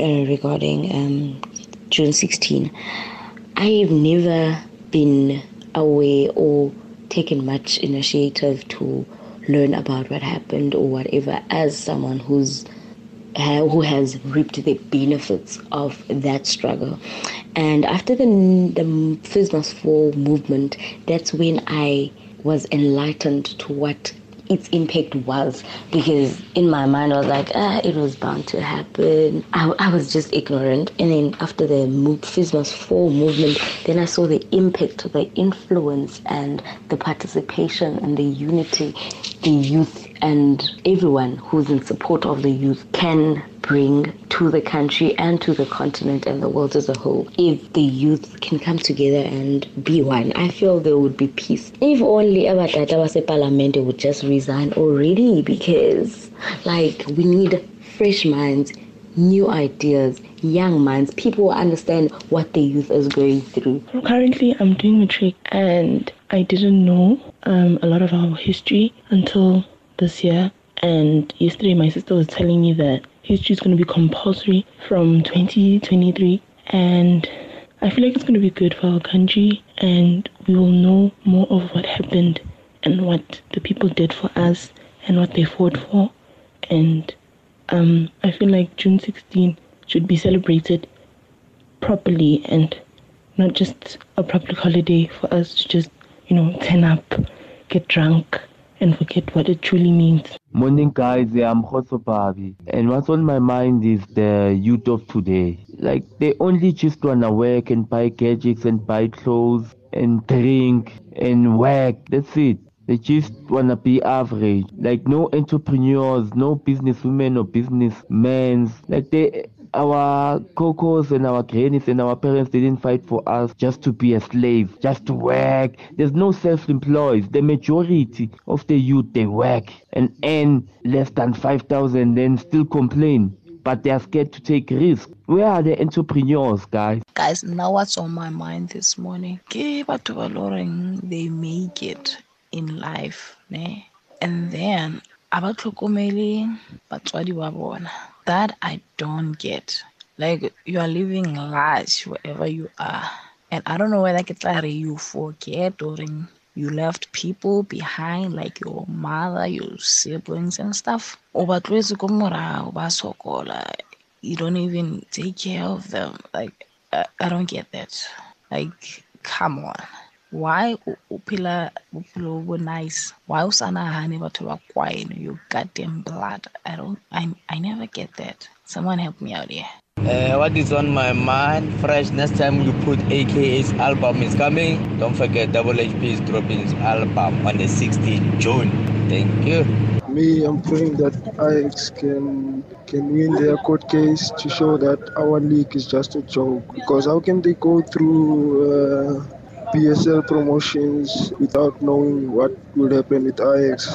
uh, regarding um, June 16. I've never been aware or taken much initiative to learn about what happened or whatever as someone who's who has reaped the benefits of that struggle. And after the, the Must Fall movement, that's when I was enlightened to what its impact was because in my mind I was like, ah, it was bound to happen. I, I was just ignorant. And then after the Fees Must Fall movement, then I saw the impact, the influence, and the participation and the unity the youth and everyone who's in support of the youth can bring to the country and to the continent and the world as a whole. If the youth can come together and be one, I feel there would be peace. If only Abatata was a parliament would just resign already because like we need fresh minds, new ideas, young minds, people understand what the youth is going through. Currently I'm doing matric and I didn't know um, a lot of our history until this year. And yesterday, my sister was telling me that history is going to be compulsory from 2023. And I feel like it's going to be good for our country, and we will know more of what happened and what the people did for us and what they fought for. And um, I feel like June 16 should be celebrated properly and not just a public holiday for us to just, you know, turn up, get drunk, and forget what it truly means. Morning, guys. I'm Khoso Babi. And what's on my mind is the youth of today. Like, they only just wanna work and buy gadgets and buy clothes and drink and work. That's it. They just wanna be average. Like, no entrepreneurs, no businesswomen or businessmen. Like, they our gogos and our grannies and our parents didn't fight for us just to be a slave, just to work. There's no self-employed. The majority of the youth they work and earn less than five thousand, then still complain. But they are scared to take risks. Where are the entrepreneurs, guys? Guys, now what's on my mind this morning? Ke batho ba they make it in life, ne? And then aba tlhokomele batswadi ba bona that I don't get. Like you are living large wherever you are. And I don't know whether it's like you forget or you left people behind like your mother, your siblings and stuff. You don't even take care of them. Like I, I don't get that. Like come on. Why upila upilo nice? Why usana hani batho ba kwine your goddamn blood? I don't I I never get that. Someone help me out here. Uh, what is on my mind? Fresh. Next time you put AKA's album is coming. Don't forget Double HP is dropping his album on the 16th June. Thank you. Me, I'm praying that Ajax can can win their court case to show that our league is just a joke. Because how can they go through? Uh, PSL promotions without knowing what would happen with Ajax.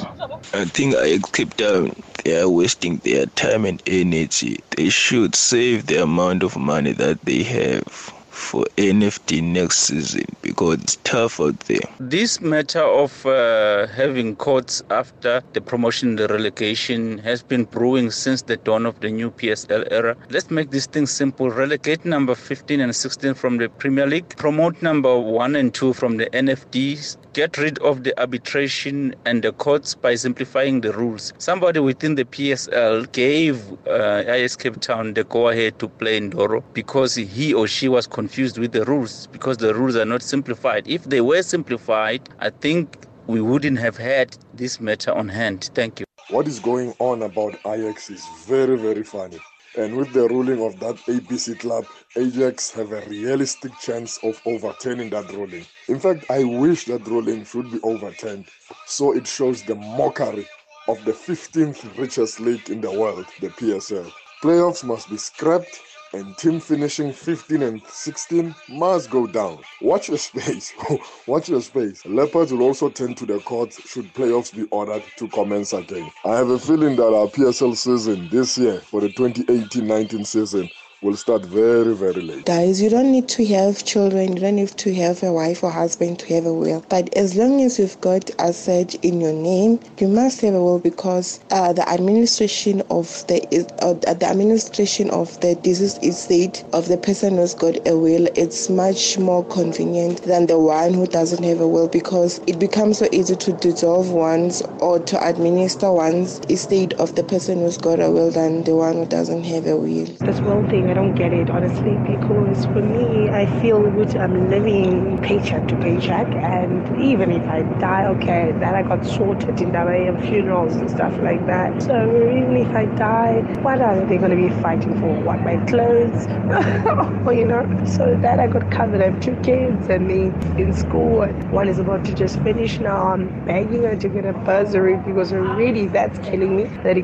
I think Ajax Cape Town. They are wasting their time and energy. They should save the amount of money that they have for NFD next season because it's tough out there. This matter of uh, having courts after the promotion, the relegation has been brewing since the dawn of the new PSL era. Let's make this thing simple. Relegate number 15 and 16 from the Premier League, promote number 1 and 2 from the NFDs, get rid of the arbitration and the courts by simplifying the rules. Somebody within the PSL gave uh, Ajax Cape Town the go ahead to play Ndoro because he or she was con- confused with the rules because the rules are not simplified. If they were simplified, I think we wouldn't have had this matter on hand. Thank you. What is going on about Ajax is very, very funny. And with the ruling of that ABC club, Ajax have a realistic chance of overturning that ruling. In fact, I wish that ruling should be overturned so it shows the mockery of the 15th richest league in the world, the PSL. Playoffs must be scrapped and team finishing 15 and 16 must go down. Watch your space. Oh, watch your space. Leopards will also turn to the courts should playoffs be ordered to commence again. I have a feeling that our PSL season this year for the 2018-19 season will start very, very late. Guys, you don't need to have children, you don't need to have a wife or husband to have a will. But as long as you've got a asset in your name, you must have a will because uh, the administration of the uh, the administration of the deceased estate of the person who's got a will, it's much more convenient than the one who doesn't have a will because it becomes so easy to dissolve one's or to administer one's estate of the person who's got a will than the one who doesn't have a will. This will thing, I don't get it honestly because for me, I feel good. I'm living paycheck to paycheck, and even if I die, okay, that I got sorted in that way of funerals and stuff like that. So even if I die, what are they going to be fighting for? What my clothes, you know? So that I got covered. I have two kids, and they in school. One is about to just finish now. I'm begging her to get a bursary because really that's killing me. The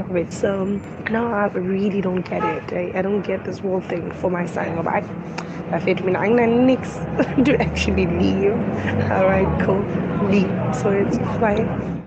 of it. So no, I really don't get it. I, I don't get this whole thing for my son. But I feel me I'm niks to actually leave. Alright, cool. Leave. So it's fine.